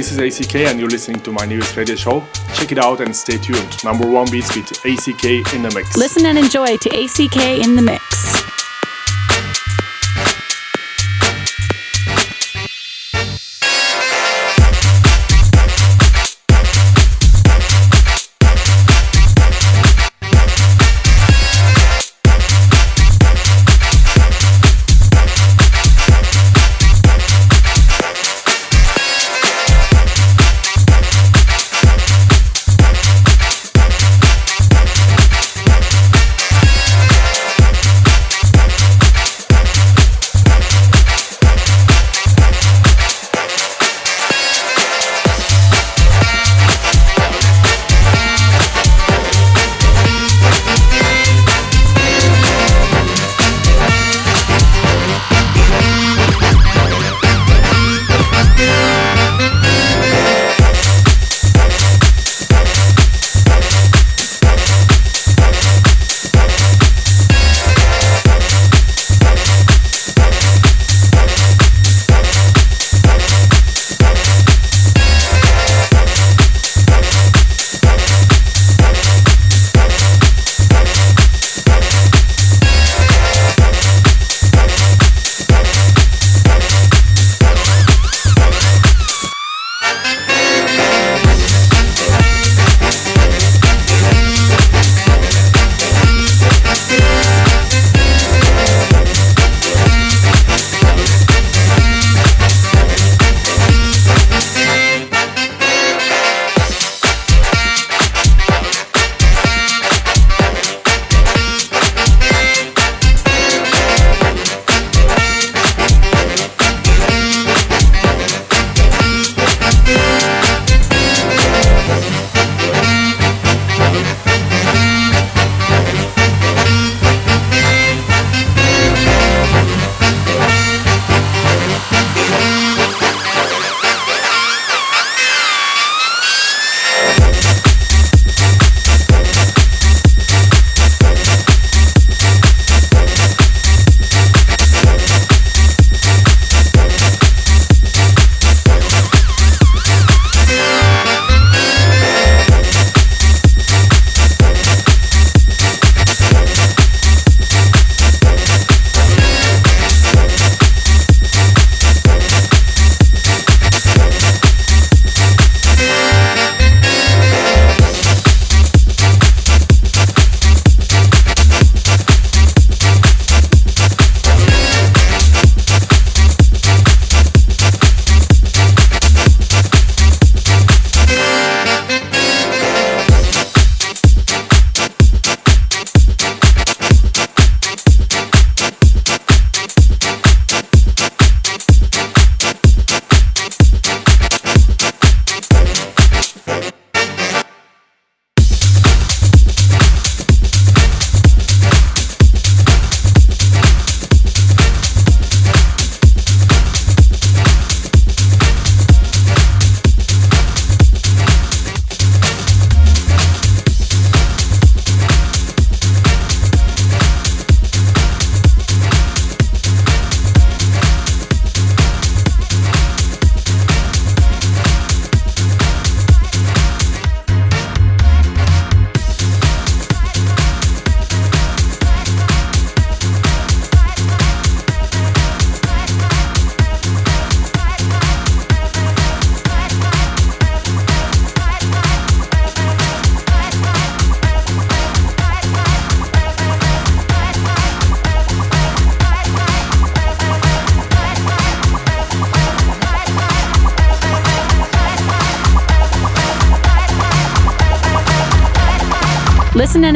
This is ACK and you're listening to my newest radio show. Check it out and stay tuned. Number one beats with ACK in the mix. Listen and enjoy to ACK in the mix.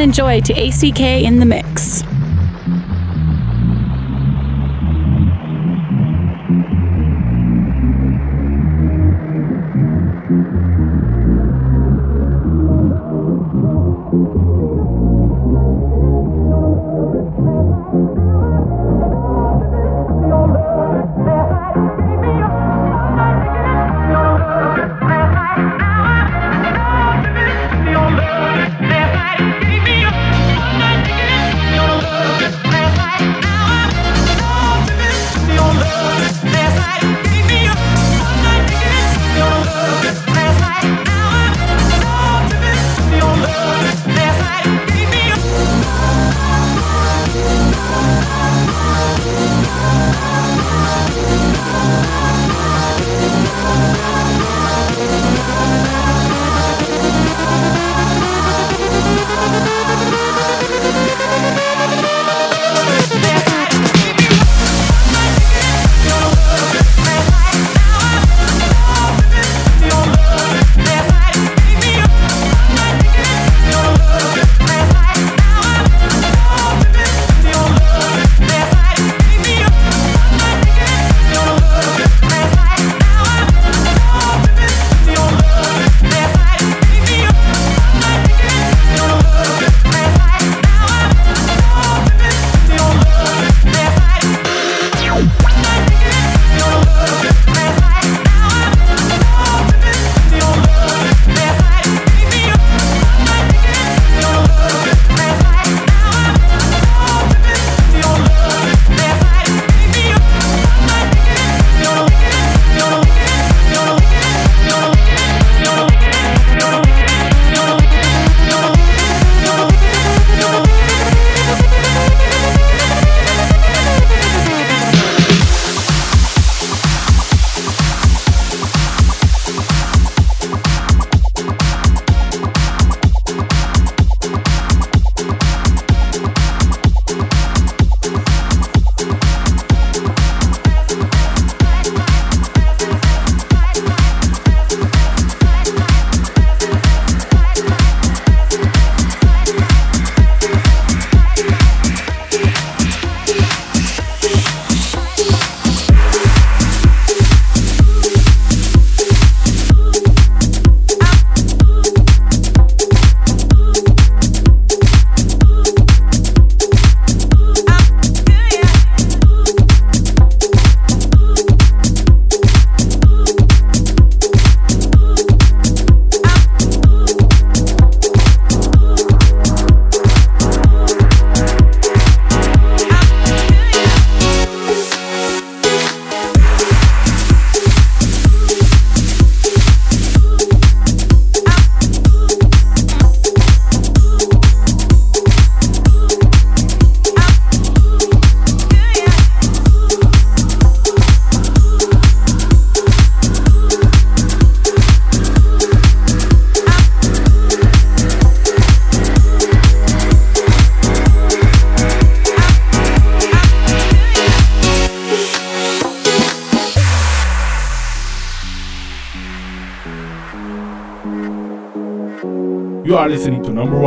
Enjoy to ACK in the Mix.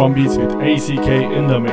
To number beats with ACK in the mix.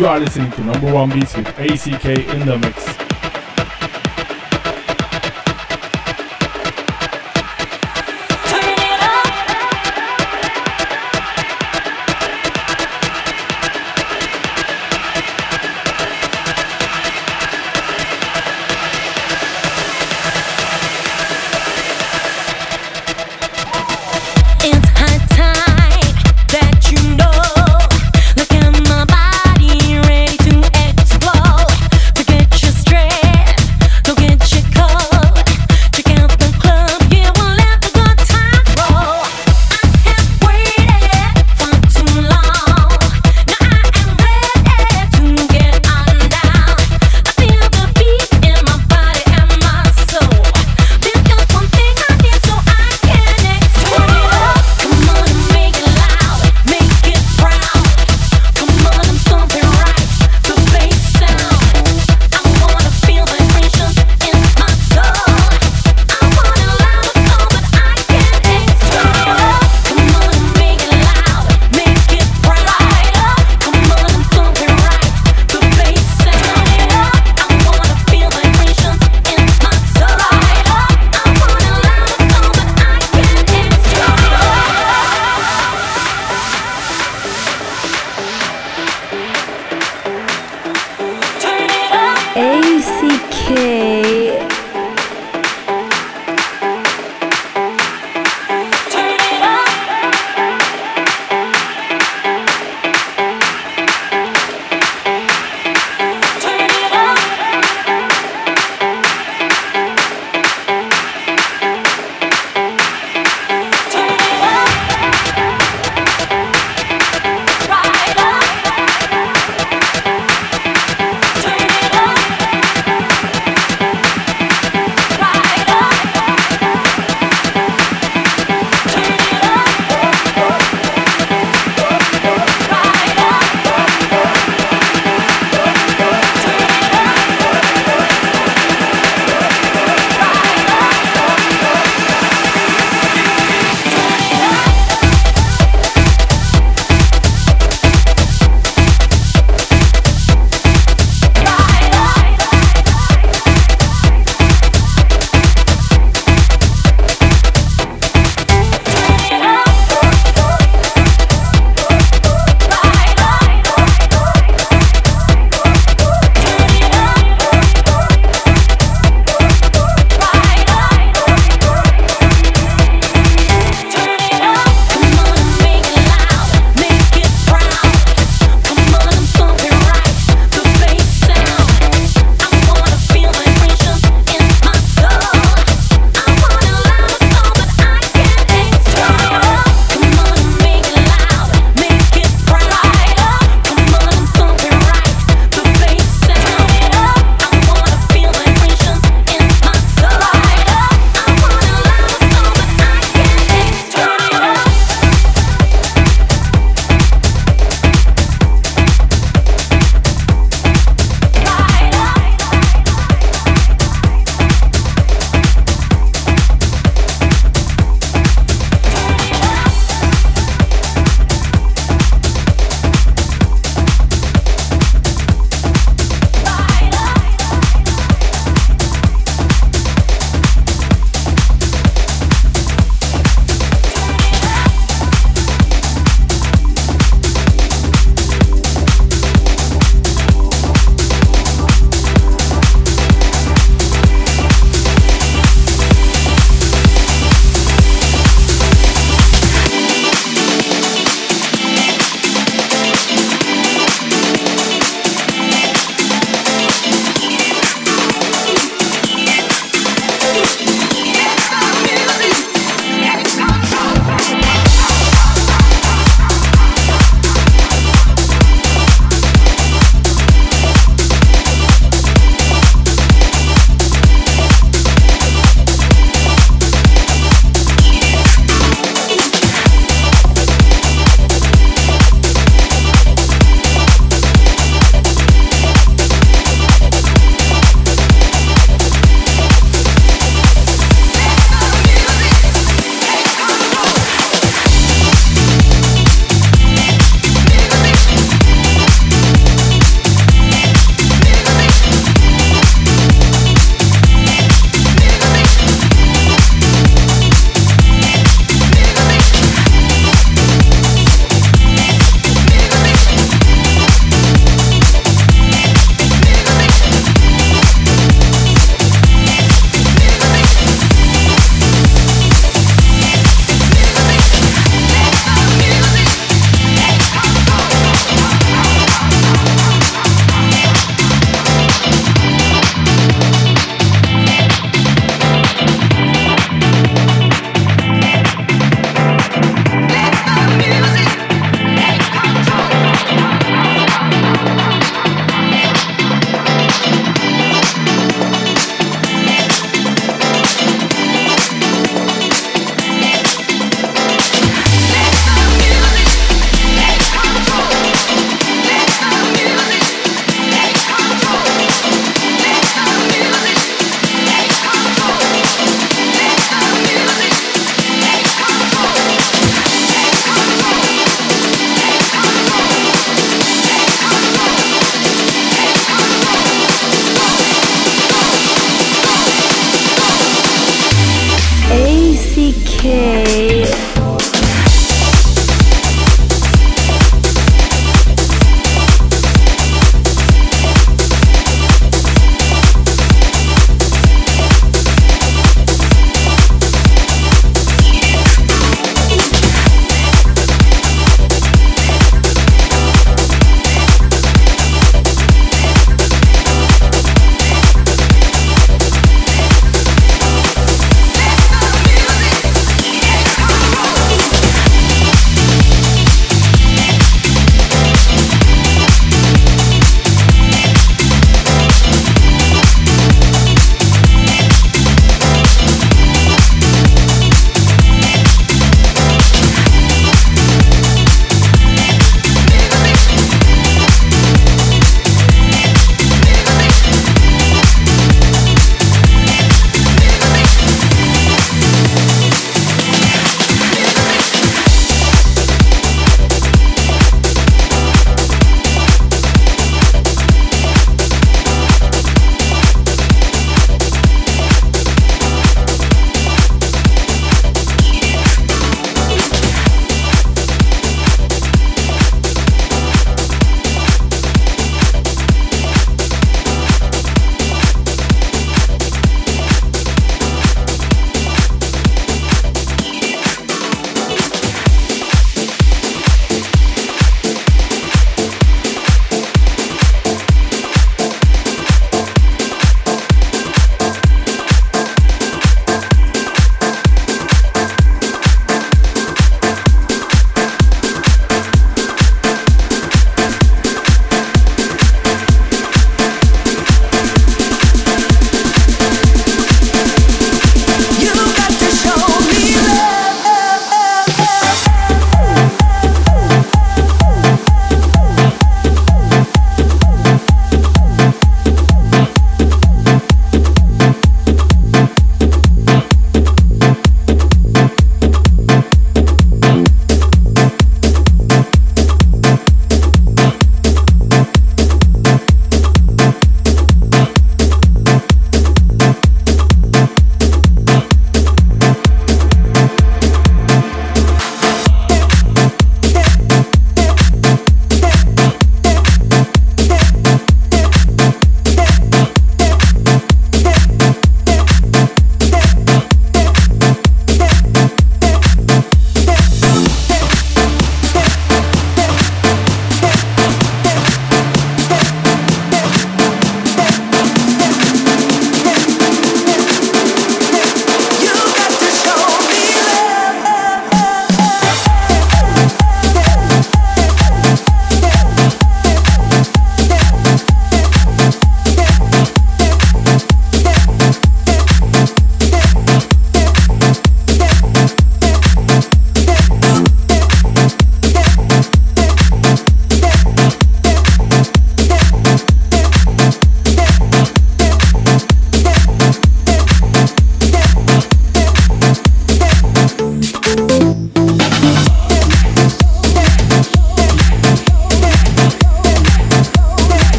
You are listening to number one beats with ACK in the mix.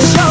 show.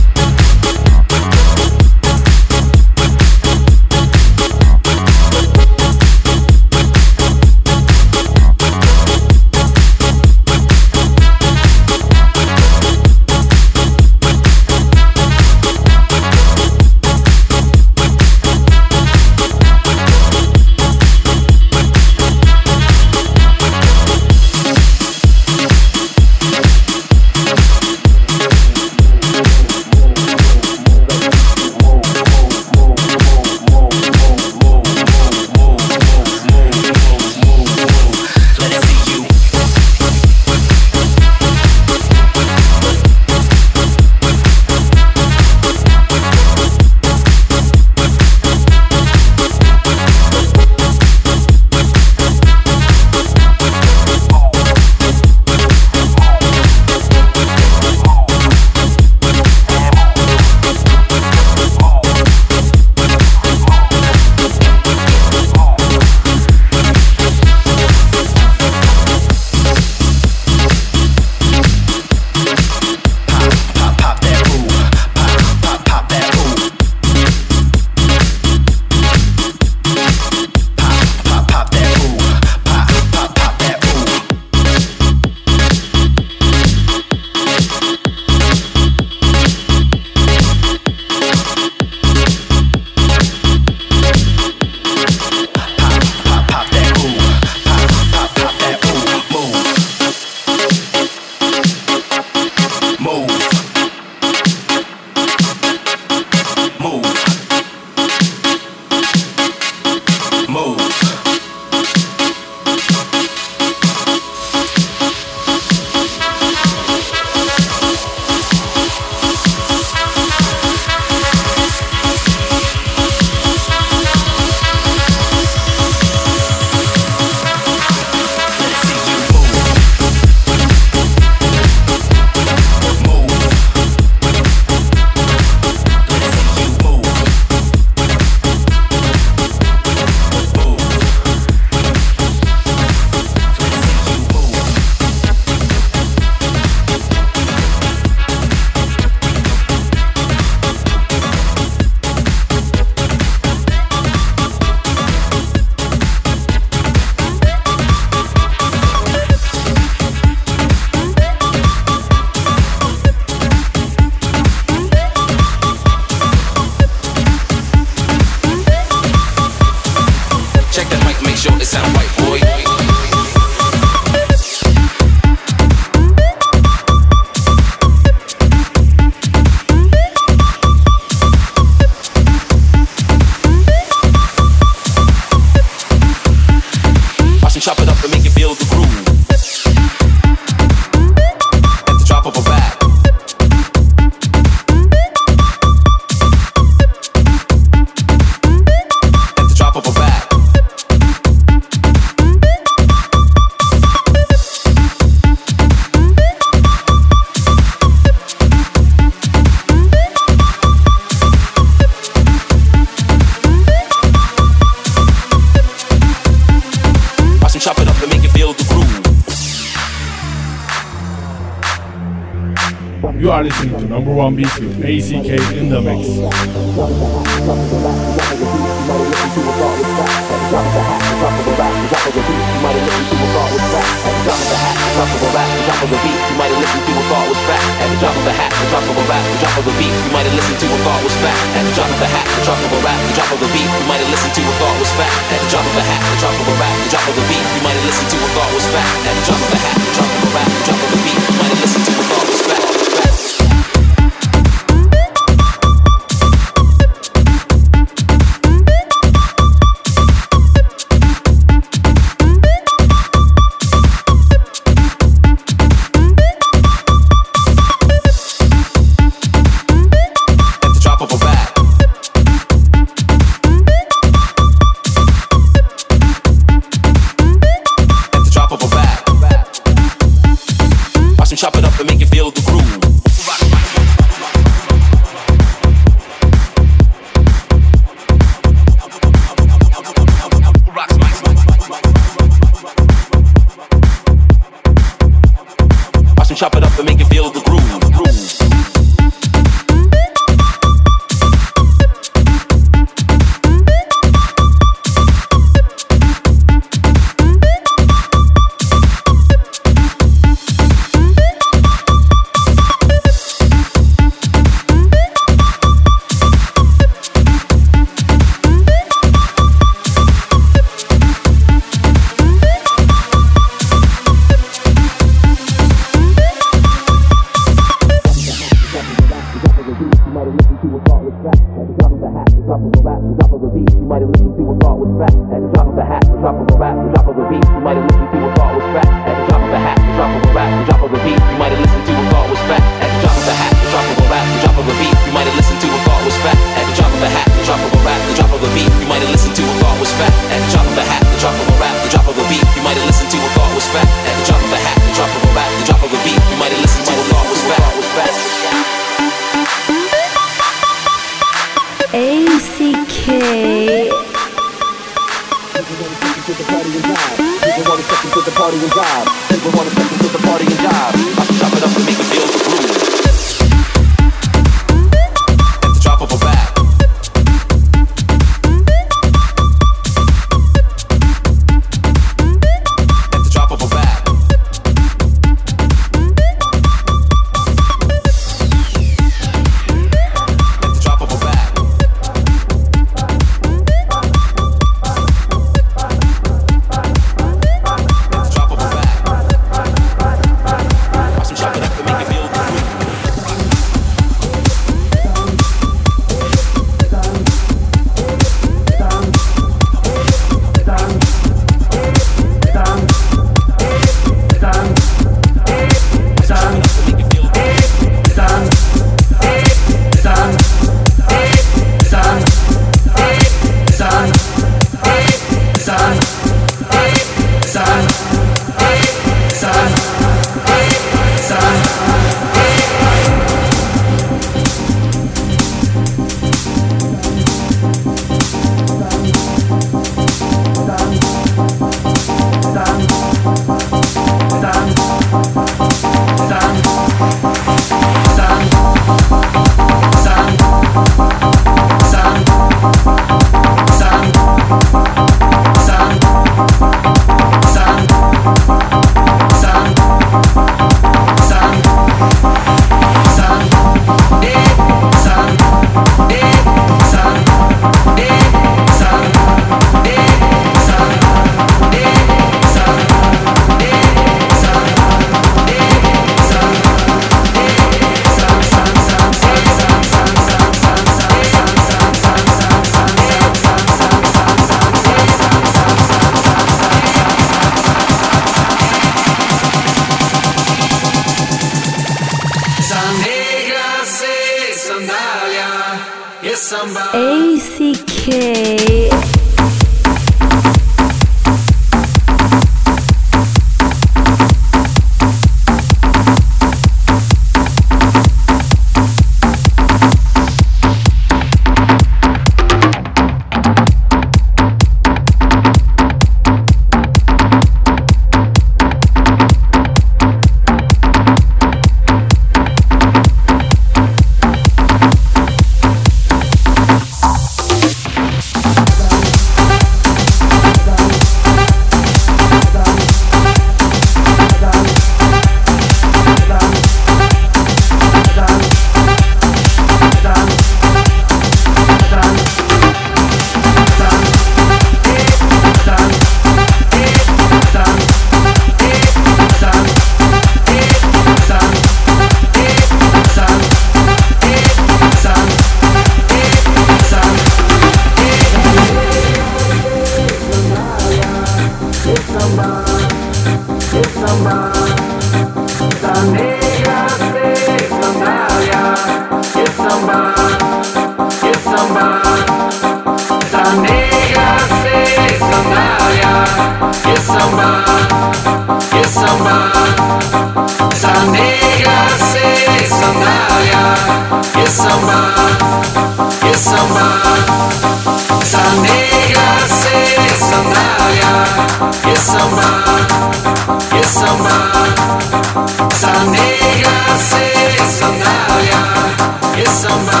e samba,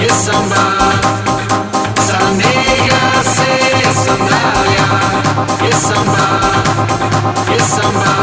e samba. Nega ser sandália, e samba, samba.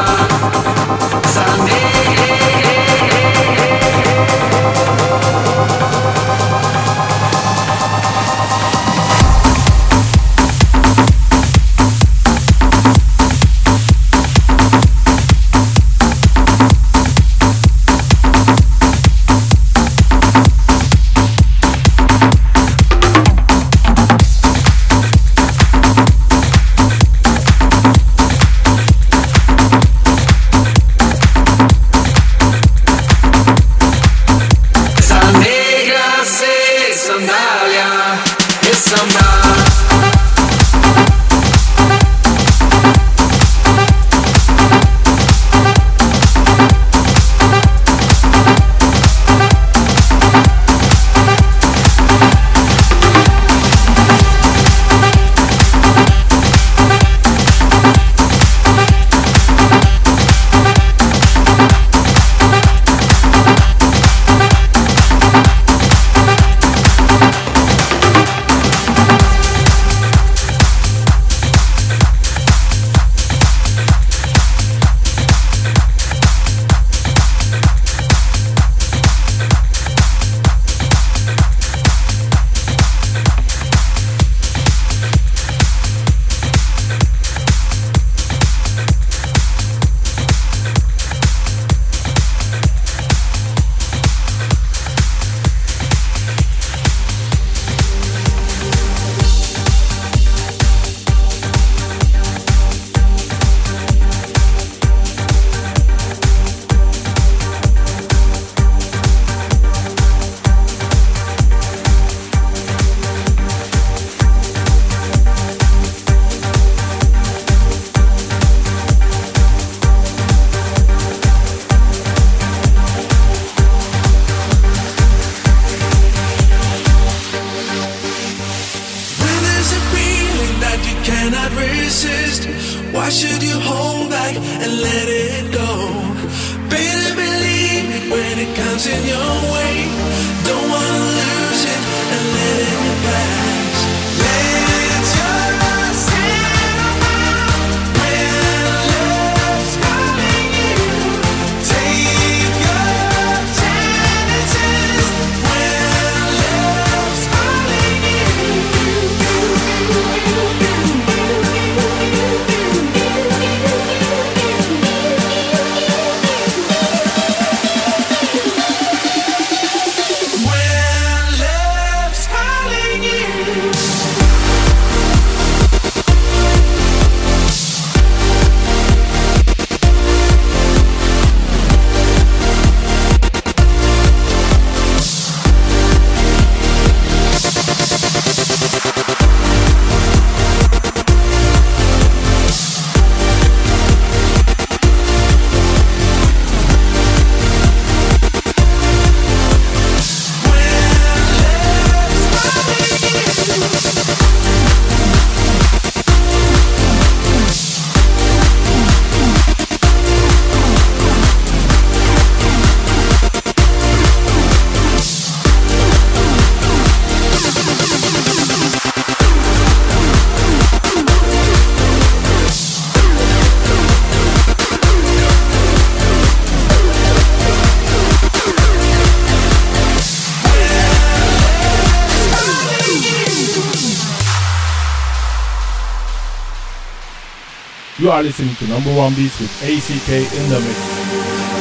Are listening to number one beats with ACK in the mix.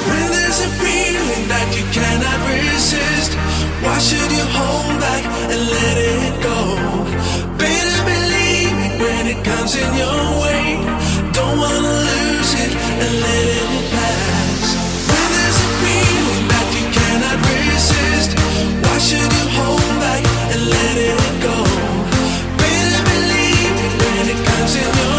When there's a feeling that you cannot resist, why should you hold back and let it go? Better believe it when it comes in your way. Don't wanna lose it and let it pass. When there's a feeling that You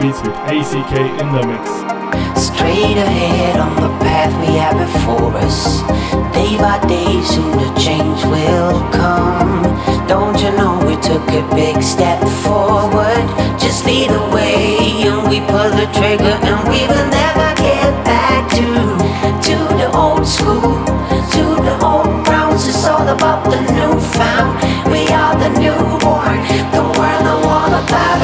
beats with ACK in the mix. Straight ahead on the path we have before us. Day by day, soon the change will come. Don't you know we took a big step forward? Just lead the way, and we pull the trigger, and we will never get back to to the old school, to the old grounds. It's all about the new found. We are the newborn, the world all about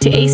To ACK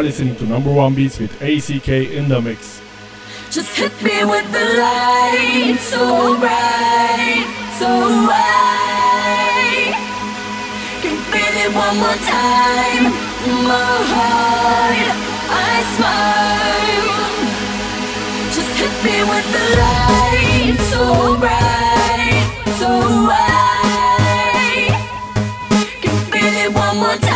are listening to number one beats with ACK in the mix. Just hit me with the light, so bright, so bright. Can feel it one more time, my heart, I smile. Just hit me with the light, so bright, so bright. Can feel it one more time.